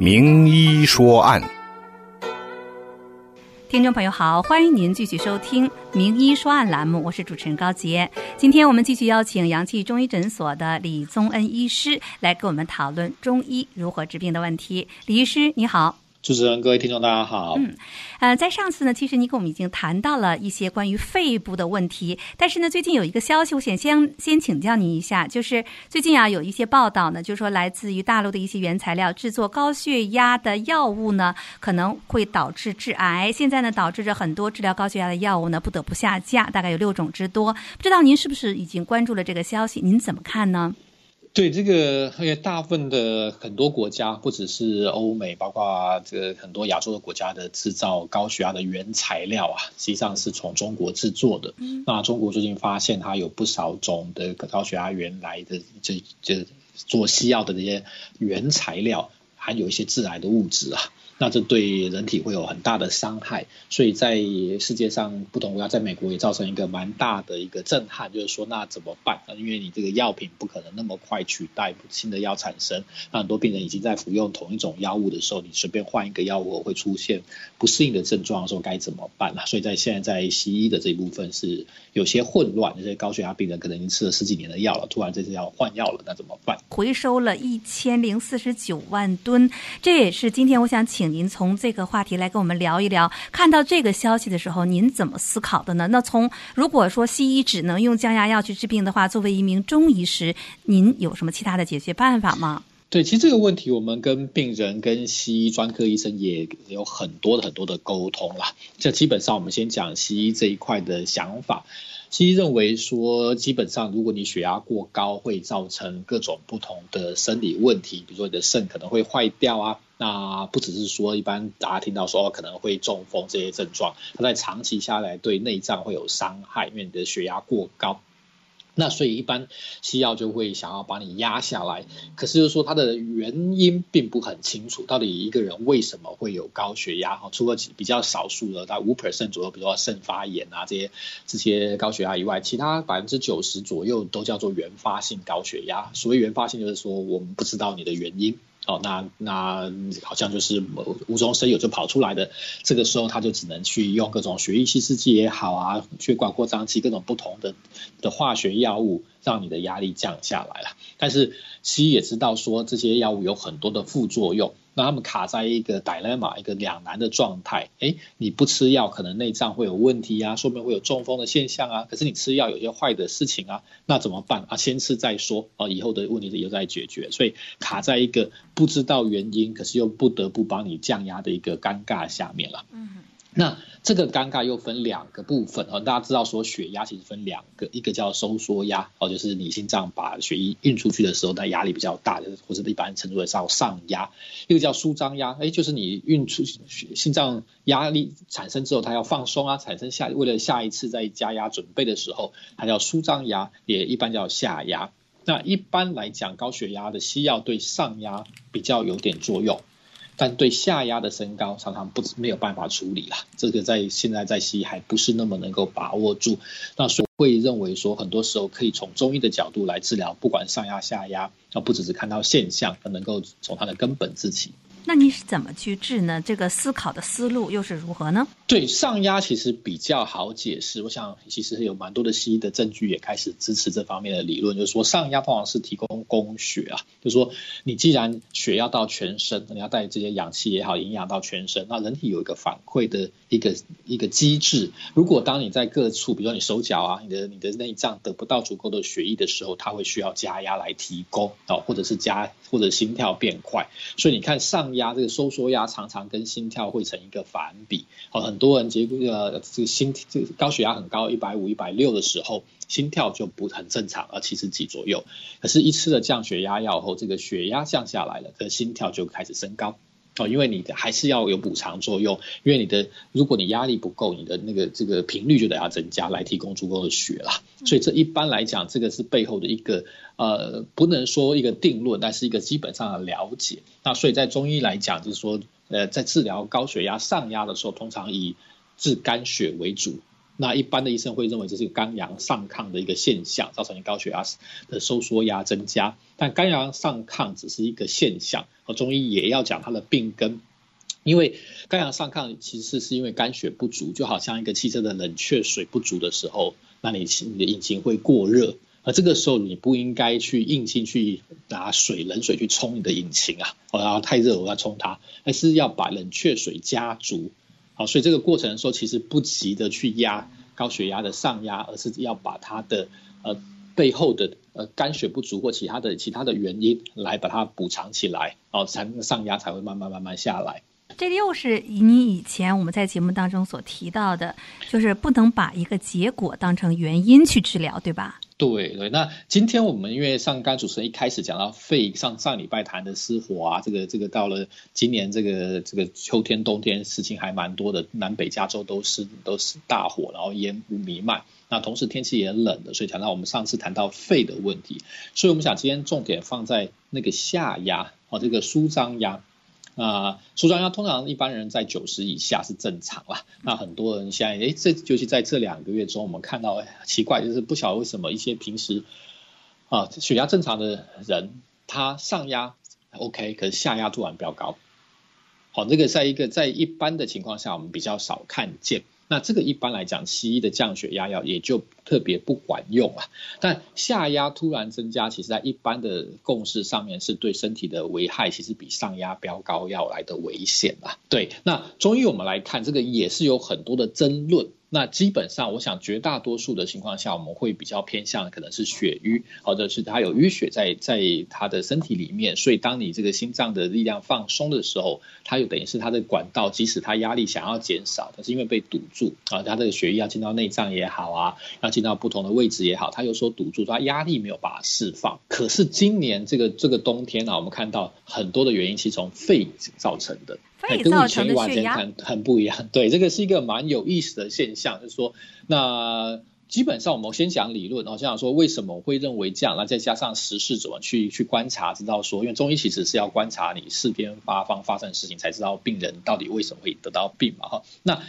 名医说案，听众朋友好，欢迎您继续收听《名医说案》栏目，我是主持人高洁。今天我们继续邀请阳气中医诊所的李宗恩医师来跟我们讨论中医如何治病的问题。李医师，你好。主持人，各位听众，大家好。嗯，呃，在上次呢，其实你跟我们已经谈到了一些关于肺部的问题，但是呢，最近有一个消息，我想先先请教您一下，就是最近啊，有一些报道呢，就是说来自于大陆的一些原材料制作高血压的药物呢，可能会导致致癌。现在呢，导致着很多治疗高血压的药物呢，不得不下架，大概有六种之多。不知道您是不是已经关注了这个消息？您怎么看呢？对这个，因为大部分的很多国家，不只是欧美，包括这个很多亚洲的国家的制造高血压的原材料啊，实际上是从中国制作的。嗯、那中国最近发现，它有不少种的高血压原来的这这做西药的这些原材料，含有一些致癌的物质啊。那这对人体会有很大的伤害，所以在世界上不同国家，在美国也造成一个蛮大的一个震撼，就是说那怎么办？因为你这个药品不可能那么快取代新的药产生，那很多病人已经在服用同一种药物的时候，你随便换一个药物会出现不适应的症状的时候该怎么办啊？所以在现在在西医的这一部分是有些混乱，这些高血压病人可能已经吃了十几年的药了，突然这次要换药了，那怎么办？回收了一千零四十九万吨，这也是今天我想请。您从这个话题来跟我们聊一聊，看到这个消息的时候，您怎么思考的呢？那从如果说西医只能用降压药去治病的话，作为一名中医师，您有什么其他的解决办法吗？对，其实这个问题我们跟病人、跟西医专科医生也有很多的很多的沟通啦。这基本上我们先讲西医这一块的想法。西医认为说，基本上如果你血压过高，会造成各种不同的生理问题，比如说你的肾可能会坏掉啊。那不只是说一般大家听到说可能会中风这些症状，它在长期下来对内脏会有伤害，因为你的血压过高。那所以一般西药就会想要把你压下来，可是就是说它的原因并不很清楚，到底一个人为什么会有高血压？哈，除了比较少数的，在五 percent 左右，比如说肾发炎啊这些这些高血压以外，其他百分之九十左右都叫做原发性高血压。所谓原发性，就是说我们不知道你的原因。哦，那那好像就是无中生有就跑出来的，这个时候他就只能去用各种血液稀释剂也好啊，血管扩张剂各种不同的的化学药物，让你的压力降下来了。但是西医也知道说这些药物有很多的副作用。那他们卡在一个 dilemma 一个两难的状态，哎，你不吃药，可能内脏会有问题啊，说明会有中风的现象啊。可是你吃药有些坏的事情啊，那怎么办啊？先吃再说啊，以后的问题以后再解决。所以卡在一个不知道原因，可是又不得不帮你降压的一个尴尬下面了。嗯。那这个尴尬又分两个部分啊，大家知道说血压其实分两个，一个叫收缩压哦，就是你心脏把血液运出去的时候，那压力比较大，就是或者一般称之为叫上压；一个叫舒张压，哎，就是你运出心脏压力产生之后，它要放松啊，产生下为了下一次再加压准备的时候，它叫舒张压，也一般叫下压。那一般来讲，高血压的西药对上压比较有点作用。但对下压的升高常常不没有办法处理了，这个在现在在西医还不是那么能够把握住。那所以会认为说，很多时候可以从中医的角度来治疗，不管上压下压，而不只是看到现象，而能够从它的根本治起。那你是怎么去治呢？这个思考的思路又是如何呢？对，上压其实比较好解释。我想其实有蛮多的西医的证据也开始支持这方面的理论，就是说上压通常是提供供血啊，就是说你既然血要到全身，你要带这些氧气也好，营养到全身，那人体有一个反馈的一个一个机制。如果当你在各处，比如说你手脚啊，你的你的内脏得不到足够的血液的时候，它会需要加压来提供啊，或者是加或者心跳变快。所以你看上压压这个收缩压常常跟心跳会成一个反比，好，很多人结果呃这个心这个高血压很高，一百五、一百六的时候，心跳就不很正常，而七十几左右。可是，一吃了降血压药后，这个血压降下来了，可是心跳就开始升高。哦，因为你的还是要有补偿作用，因为你的如果你压力不够，你的那个这个频率就得要增加来提供足够的血啦。所以这一般来讲，这个是背后的一个呃，不能说一个定论，但是一个基本上的了解。那所以在中医来讲，就是说呃，在治疗高血压上压的时候，通常以治肝血为主。那一般的医生会认为这是肝阳上亢的一个现象，造成你高血压的收缩压增加。但肝阳上亢只是一个现象，和中医也要讲它的病根。因为肝阳上亢其实是因为肝血不足，就好像一个汽车的冷却水不足的时候，那你你的引擎会过热，而这个时候你不应该去硬性去拿水冷水去冲你的引擎啊，然后太热我要冲它，而是要把冷却水加足。好，所以这个过程说，其实不急的去压高血压的上压，而是要把它的呃背后的呃肝血不足或其他的其他的原因来把它补偿起来，哦，才那个上压才会慢慢慢慢下来。这又是你以前我们在节目当中所提到的，就是不能把一个结果当成原因去治疗，对吧？对对。那今天我们因为上刚主持人一开始讲到肺，上上礼拜谈的失火啊，这个这个到了今年这个这个秋天冬天事情还蛮多的，南北加州都是都是大火，然后烟雾弥漫。那同时天气也冷的，所以谈到我们上次谈到肺的问题，所以我们想今天重点放在那个下压哦，这个舒张压。啊，舒张压通常一般人在九十以下是正常啦。那很多人现在，哎，这尤其在这两个月中，我们看到奇怪，就是不晓得为什么一些平时啊血压正常的人，他上压 OK，可是下压突然飙高。好，这个在一个在一般的情况下，我们比较少看见。那这个一般来讲，西医的降血压药也就特别不管用啊。但下压突然增加，其实在一般的共识上面，是对身体的危害，其实比上压飙高要来的危险啊。对，那中医我们来看，这个也是有很多的争论。那基本上，我想绝大多数的情况下，我们会比较偏向可能是血瘀，或者是他有淤血在在他的身体里面，所以当你这个心脏的力量放松的时候，它又等于是它的管道，即使它压力想要减少，但是因为被堵住啊，它这个血液要进到内脏也好啊，要进到不同的位置也好，它有所堵住，它压力没有办法释放。可是今年这个这个冬天呢、我们看到很多的原因其实从肺造成的。肺造成的血压很很不一样，对，这个是一个蛮有意思的现象，就是说，那基本上我们先讲理论，然后先讲说为什么我会认为这样，那再加上实事怎么去去观察，知道说，因为中医其实是要观察你四边八方发生的事情，才知道病人到底为什么会得到病嘛，哈，那。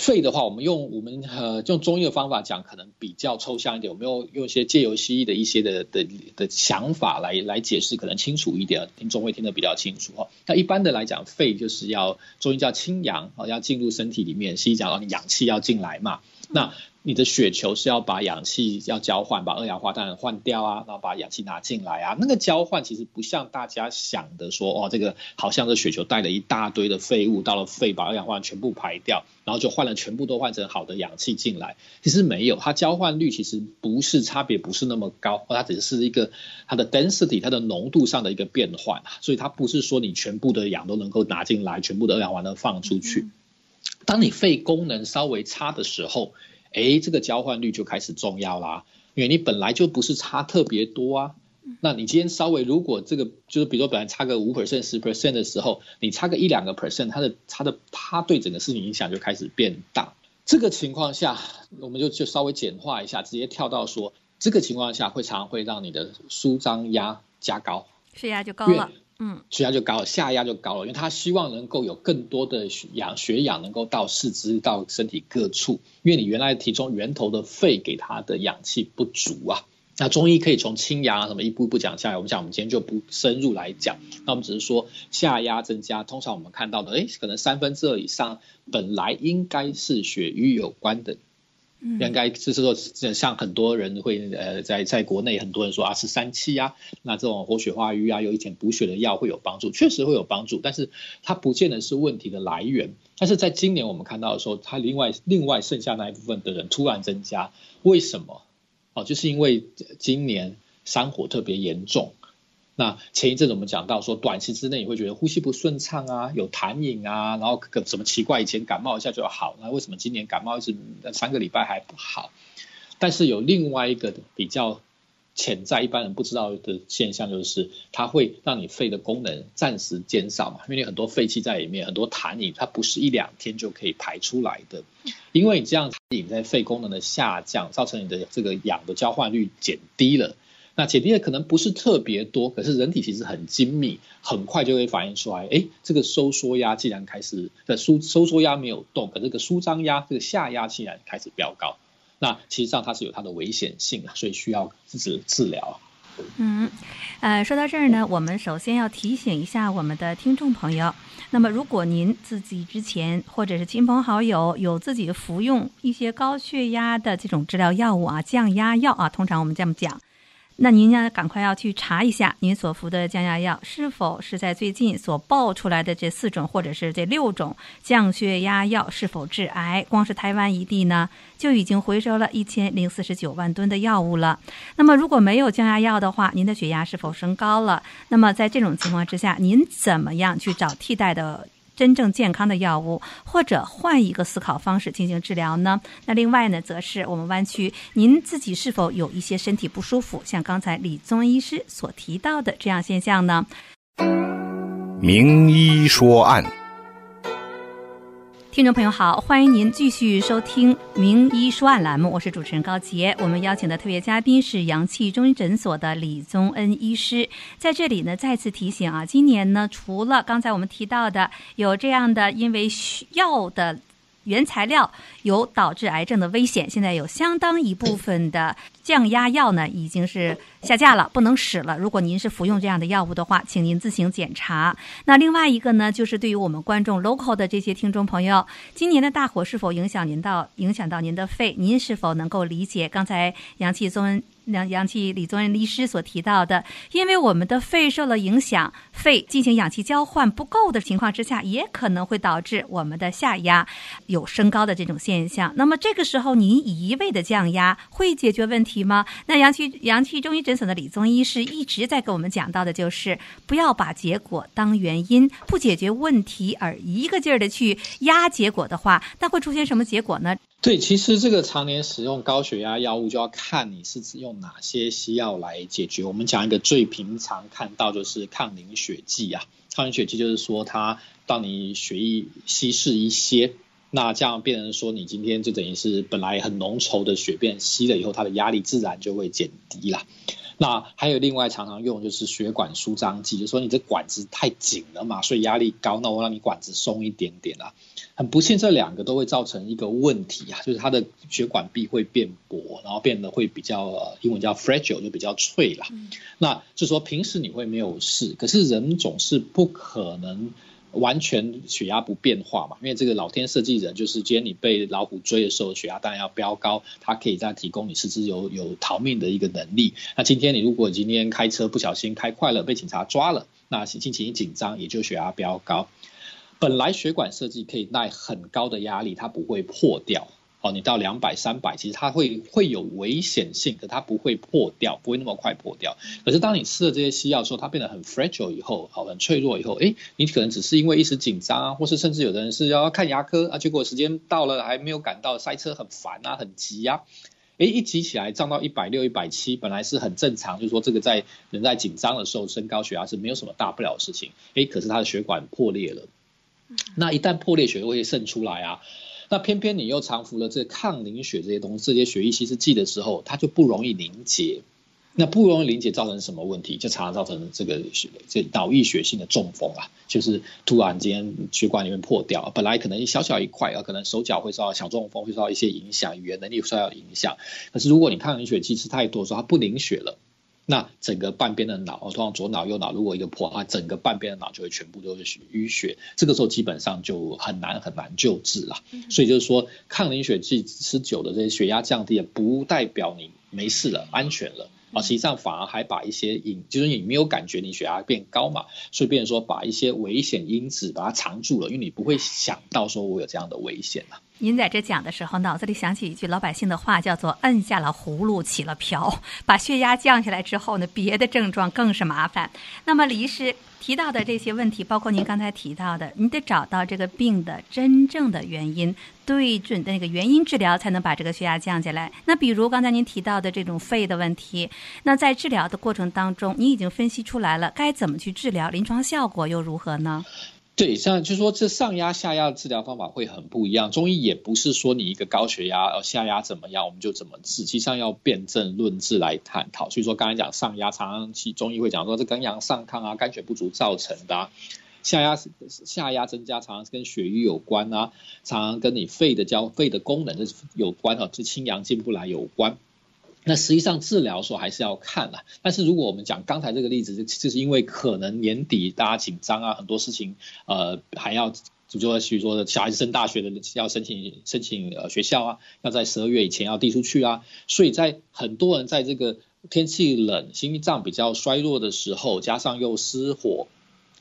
肺的话，我们用我们呃用中医的方法讲，可能比较抽象一点。我们用用一些借由西医的一些的的的想法来来解释，可能清楚一点，听众会听得比较清楚哈。那一般的来讲，肺就是要中医叫清阳啊，要进入身体里面，西医讲到你氧气要进来嘛，那。你的雪球是要把氧气要交换，把二氧化碳换掉啊，然后把氧气拿进来啊。那个交换其实不像大家想的说，哦，这个好像这雪球带了一大堆的废物到了肺，把二氧化碳全部排掉，然后就换了全部都换成好的氧气进来。其实没有，它交换率其实不是差别不是那么高，它只是一个它的 density 它的浓度上的一个变换，所以它不是说你全部的氧都能够拿进来，全部的二氧化碳放出去。当你肺功能稍微差的时候。哎，这个交换率就开始重要啦，因为你本来就不是差特别多啊。那你今天稍微如果这个就是比如说本来差个五 percent 十 percent 的时候，你差个一两个 percent，它的它的它对整个事情影响就开始变大。这个情况下，我们就就稍微简化一下，直接跳到说，这个情况下会常常会让你的舒张压加高，血压就高了。嗯，血压就高了，下压就高了，因为他希望能够有更多的血氧、血氧能够到四肢、到身体各处，因为你原来体重源头的肺给他的氧气不足啊。那中医可以从清阳什么一步一步讲下来，我们讲我们今天就不深入来讲，那我们只是说下压增加，通常我们看到的，诶，可能三分之二以上本来应该是血瘀有关的。应该就是说，像很多人会呃，在在国内很多人说啊，是三七啊，那这种活血化瘀啊，有一点补血的药会有帮助，确实会有帮助，但是它不见得是问题的来源。但是在今年我们看到的时候，它另外另外剩下那一部分的人突然增加，为什么？哦，就是因为今年山火特别严重。那前一阵子我们讲到说，短期之内你会觉得呼吸不顺畅啊，有痰饮啊，然后个什么奇怪，以前感冒一下就好，那为什么今年感冒一直三个礼拜还不好？但是有另外一个比较潜在一般人不知道的现象，就是它会让你肺的功能暂时减少嘛，因为你很多废气在里面，很多痰饮它不是一两天就可以排出来的，因为你这样痰饮在肺功能的下降，造成你的这个氧的交换率减低了。那减低的可能不是特别多，可是人体其实很精密，很快就会反映出来，哎，这个收缩压既然开始的收收缩压没有动，可这个舒张压这个下压竟然开始飙高，那其实上它是有它的危险性啊，所以需要自己治疗。嗯，呃，说到这儿呢，我们首先要提醒一下我们的听众朋友。那么，如果您自己之前或者是亲朋好友有自己服用一些高血压的这种治疗药物啊，降压药啊，通常我们这么讲。那您呢，赶快要去查一下，您所服的降压药是否是在最近所爆出来的这四种或者是这六种降血压药是否致癌？光是台湾一地呢，就已经回收了一千零四十九万吨的药物了。那么如果没有降压药的话，您的血压是否升高了？那么在这种情况之下，您怎么样去找替代的？真正健康的药物，或者换一个思考方式进行治疗呢？那另外呢，则是我们湾区，您自己是否有一些身体不舒服？像刚才李宗医师所提到的这样现象呢？名医说案。听众朋友好，欢迎您继续收听《名医说案》栏目，我是主持人高洁。我们邀请的特别嘉宾是阳气中医诊所的李宗恩医师。在这里呢，再次提醒啊，今年呢，除了刚才我们提到的有这样的因为药的原材料有导致癌症的危险，现在有相当一部分的降压药呢，已经是。下架了，不能使了。如果您是服用这样的药物的话，请您自行检查。那另外一个呢，就是对于我们观众 local 的这些听众朋友，今年的大火是否影响您到影响到您的肺？您是否能够理解刚才阳气宗阳阳气李宗仁医师所提到的？因为我们的肺受了影响，肺进行氧气交换不够的情况之下，也可能会导致我们的下压有升高的这种现象。那么这个时候，您一味的降压会解决问题吗？那阳气阳气中医诊所的李宗医师一直在跟我们讲到的，就是不要把结果当原因，不解决问题而一个劲儿的去压结果的话，那会出现什么结果呢？对，其实这个常年使用高血压药物，就要看你是用哪些西药来解决。我们讲一个最平常看到就是抗凝血剂啊，抗凝血剂就是说它让你血液稀释一些。那这样变成说，你今天就等于是本来很浓稠的血变稀了以后，它的压力自然就会减低了。那还有另外常常用就是血管舒张剂，就是说你这管子太紧了嘛，所以压力高，那我让你管子松一点点啊。很不幸，这两个都会造成一个问题啊，就是它的血管壁会变薄，然后变得会比较英文叫 fragile，就比较脆了。那就是说平时你会没有事，可是人总是不可能。完全血压不变化嘛，因为这个老天设计人，就是今天你被老虎追的时候，血压当然要飙高，它可以再提供你四肢有有逃命的一个能力。那今天你如果今天开车不小心开快了，被警察抓了，那心情一紧张，也就血压飙高。本来血管设计可以耐很高的压力，它不会破掉。哦，你到两百、三百，其实它会会有危险性，可它不会破掉，不会那么快破掉。可是当你吃了这些西药之后，它变得很 fragile 以后，好，很脆弱以后，诶，你可能只是因为一时紧张啊，或是甚至有的人是要看牙科啊，结果时间到了还没有赶到，塞车很烦啊，很急呀，诶，一急起来涨到一百六、一百七，本来是很正常，就是说这个在人在紧张的时候升高血压是没有什么大不了的事情，诶，可是他的血管破裂了，那一旦破裂，血会渗出来啊。那偏偏你又常服了这抗凝血这些东西，这些血液稀释剂的时候，它就不容易凝结。那不容易凝结造成什么问题？就常常造成这个血这脑溢血性的中风啊，就是突然间血管里面破掉，本来可能小小一块啊，可能手脚会受到小中风，会受到一些影响，语言能力受到影响。可是如果你抗凝血剂吃太多的时候，它不凝血了。那整个半边的脑，通常左脑右脑如果一个破，它整个半边的脑就会全部都是淤血，这个时候基本上就很难很难救治了。所以就是说，抗凝血剂吃久的这些血压降低，也不代表你没事了，安全了啊，实际上反而还把一些隐，就是你没有感觉你血压变高嘛，所以变成说把一些危险因子把它藏住了，因为你不会想到说我有这样的危险了。您在这讲的时候，脑子里想起一句老百姓的话，叫做“摁下了葫芦起了瓢”。把血压降下来之后呢，别的症状更是麻烦。那么李医师提到的这些问题，包括您刚才提到的，你得找到这个病的真正的原因，对准的那个原因治疗，才能把这个血压降下来。那比如刚才您提到的这种肺的问题，那在治疗的过程当中，你已经分析出来了，该怎么去治疗，临床效果又如何呢？对，像就说这上压下压的治疗方法会很不一样。中医也不是说你一个高血压呃下压怎么样我们就怎么治，实际上要辨证论治来探讨。所以说刚才讲上压，常常其中医会讲说这肝阳上亢啊，肝血不足造成的啊。下压下压增加，常常跟血瘀有关啊，常常跟你肺的交肺的功能是有关啊，这清阳进不来有关。那实际上治疗说还是要看啦。但是如果我们讲刚才这个例子，就是因为可能年底大家紧张啊，很多事情呃还要，就说比如说小孩子升大学的要申请申请呃学校啊，要在十二月以前要递出去啊，所以在很多人在这个天气冷、心脏比较衰弱的时候，加上又失火。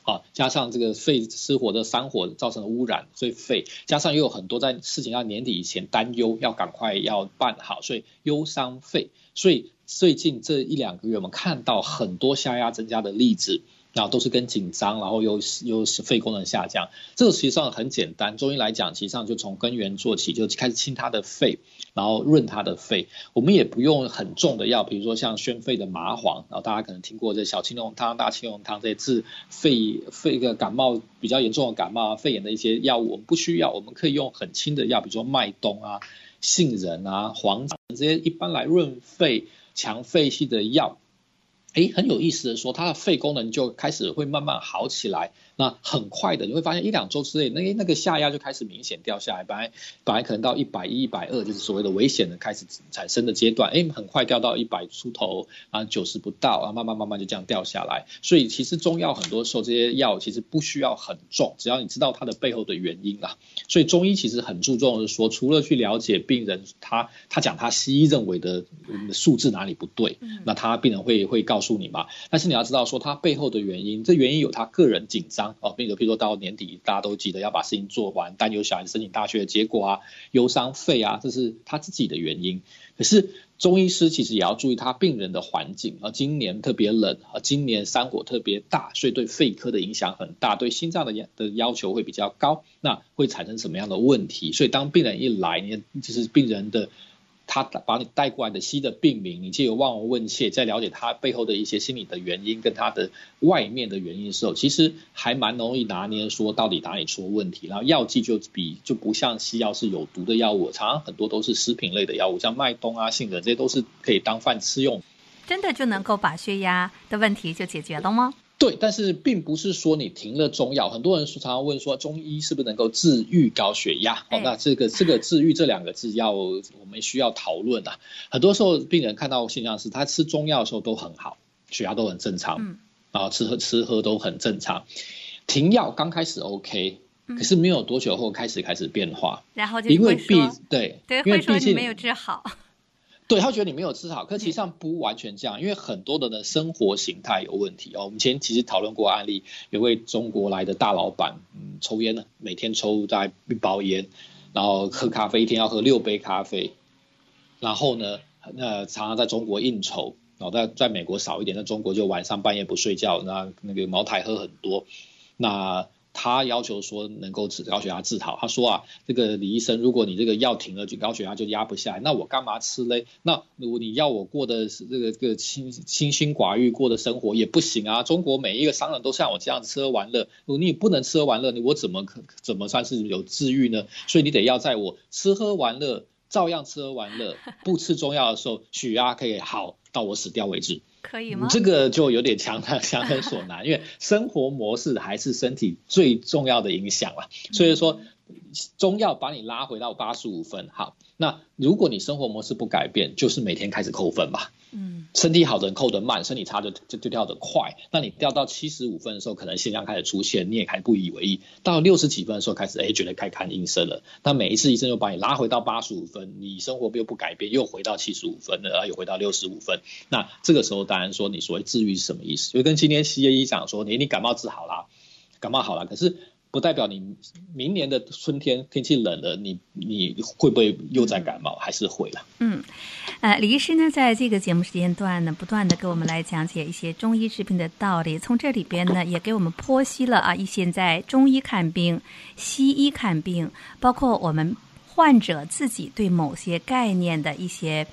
啊，加上这个肺失火的山火造成的污染，所以肺加上又有很多在事情要年底以前担忧，要赶快要办好，所以忧伤肺。所以最近这一两个月，我们看到很多下压增加的例子。然后都是跟紧张，然后又又肺功能下降，这个实际上很简单。中医来讲，实际上就从根源做起，就开始清他的肺，然后润他的肺。我们也不用很重的药，比如说像宣肺的麻黄，然后大家可能听过这小青龙汤、大青龙汤这些治肺肺个感冒比较严重的感冒啊、肺炎的一些药物，我们不需要，我们可以用很轻的药，比如说麦冬啊、杏仁啊、黄这些一般来润肺、强肺系的药。诶，很有意思的说，它的肺功能就开始会慢慢好起来。那很快的，你会发现一两周之内，那那个下压就开始明显掉下来。本来本来可能到一百一、一百二，就是所谓的危险的开始产生的阶段。哎，很快掉到一百出头，啊，九十不到，啊，慢慢慢慢就这样掉下来。所以其实中药很多时候这些药其实不需要很重，只要你知道它的背后的原因啦。所以中医其实很注重的是说，除了去了解病人他他讲他西医认为的数字哪里不对，那他病人会会告诉你嘛。但是你要知道说他背后的原因，这原因有他个人紧张。哦，比如比如说到年底，大家都记得要把事情做完，担忧小孩子申请大学的结果啊，忧伤肺啊，这是他自己的原因。可是中医师其实也要注意他病人的环境啊，今年特别冷啊，今年山火特别大，所以对肺科的影响很大，对心脏的要的要求会比较高，那会产生什么样的问题？所以当病人一来，你就是病人的。他把你带过来的西的病名，你借由望闻问切，在了解他背后的一些心理的原因跟他的外面的原因的时候，其实还蛮容易拿捏，说到底哪里出了问题。然后药剂就比就不像西药是有毒的药物，常常很多都是食品类的药物，像麦冬啊、杏仁这些都是可以当饭吃用。真的就能够把血压的问题就解决了吗？对，但是并不是说你停了中药，很多人常常问说中医是不是能够治愈高血压？哦，那这个这个治愈这两个字要我们需要讨论啊。很多时候病人看到现象是他吃中药的时候都很好，血压都很正常，嗯，然后吃喝吃喝都很正常。停药刚开始 OK，可是没有多久后开始开始变化，然后就因为毕对对，因为毕竟没有治好。对，他觉得你没有吃好，可其实上不完全这样，因为很多的呢生活形态有问题哦。我们前其实讨论过案例，有位中国来的大老板，嗯，抽烟呢，每天抽大概一包烟，然后喝咖啡一天要喝六杯咖啡，然后呢，那常常在中国应酬，然后在在美国少一点，在中国就晚上半夜不睡觉，那那个茅台喝很多，那。他要求说能够治高血压治好，他说啊，这个李医生，如果你这个药停了，就高血压就压不下来，那我干嘛吃嘞？那如果你要我过的是这个这个清清心寡欲过的生活也不行啊。中国每一个商人都像我这样吃喝玩乐，如果你不能吃喝玩乐，你我怎么可怎么算是有治愈呢？所以你得要在我吃喝玩乐照样吃喝玩乐，不吃中药的时候，血压可以好到我死掉为止。可以吗？这个就有点强强人所难，因为生活模式还是身体最重要的影响了。所以说，中药把你拉回到八十五分，好。那如果你生活模式不改变，就是每天开始扣分吧。嗯，身体好的人扣得慢，身体差的就就掉得快。那你掉到七十五分的时候，可能现象开始出现，你也还不以为意。到六十几分的时候，开始哎觉得该看医生了。那每一次医生又把你拉回到八十五分，你生活又不改变，又回到七十五分了，然后又回到六十五分。那这个时候当然说你所谓治愈是什么意思？就跟今天西医讲说，你你感冒治好了，感冒好了，可是。不代表你明年的春天天气冷了，你你会不会又在感冒？还是会了？嗯，呃，李医师呢，在这个节目时间段呢，不断的给我们来讲解一些中医治病的道理，从这里边呢，也给我们剖析了啊，一些在中医看病、西医看病，包括我们患者自己对某些概念的一些。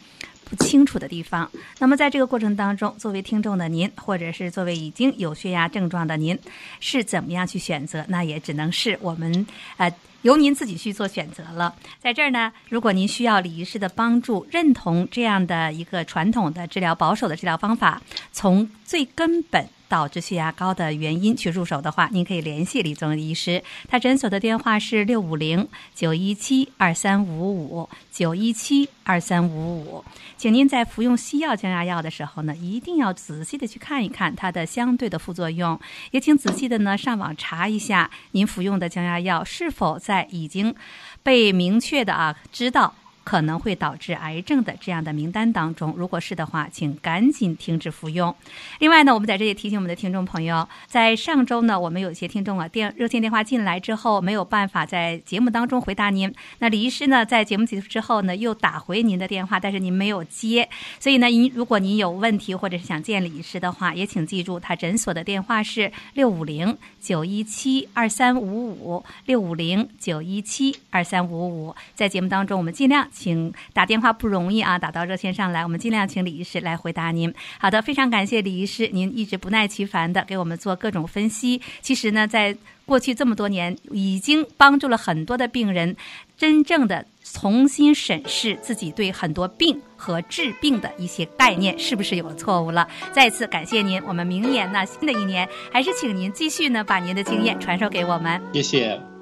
不清楚的地方。那么在这个过程当中，作为听众的您，或者是作为已经有血压症状的您，是怎么样去选择？那也只能是我们呃。由您自己去做选择了。在这儿呢，如果您需要李医师的帮助，认同这样的一个传统的治疗、保守的治疗方法，从最根本导致血压高的原因去入手的话，您可以联系李宗仁医师。他诊所的电话是六五零九一七二三五五九一七二三五五。请您在服用西药降压药的时候呢，一定要仔细的去看一看它的相对的副作用，也请仔细的呢上网查一下您服用的降压药是否在已经被明确的啊知道。可能会导致癌症的这样的名单当中，如果是的话，请赶紧停止服用。另外呢，我们在这里提醒我们的听众朋友，在上周呢，我们有些听众啊电热线电话进来之后，没有办法在节目当中回答您。那李医师呢，在节目结束之后呢，又打回您的电话，但是您没有接。所以呢，您如果您有问题或者是想见李医师的话，也请记住他诊所的电话是六五零九一七二三五五六五零九一七二三五五。在节目当中，我们尽量。请打电话不容易啊，打到热线上来，我们尽量请李医师来回答您。好的，非常感谢李医师，您一直不耐其烦的给我们做各种分析。其实呢，在过去这么多年，已经帮助了很多的病人，真正的重新审视自己对很多病和治病的一些概念是不是有了错误了。再次感谢您，我们明年呢，新的一年还是请您继续呢，把您的经验传授给我们。谢谢。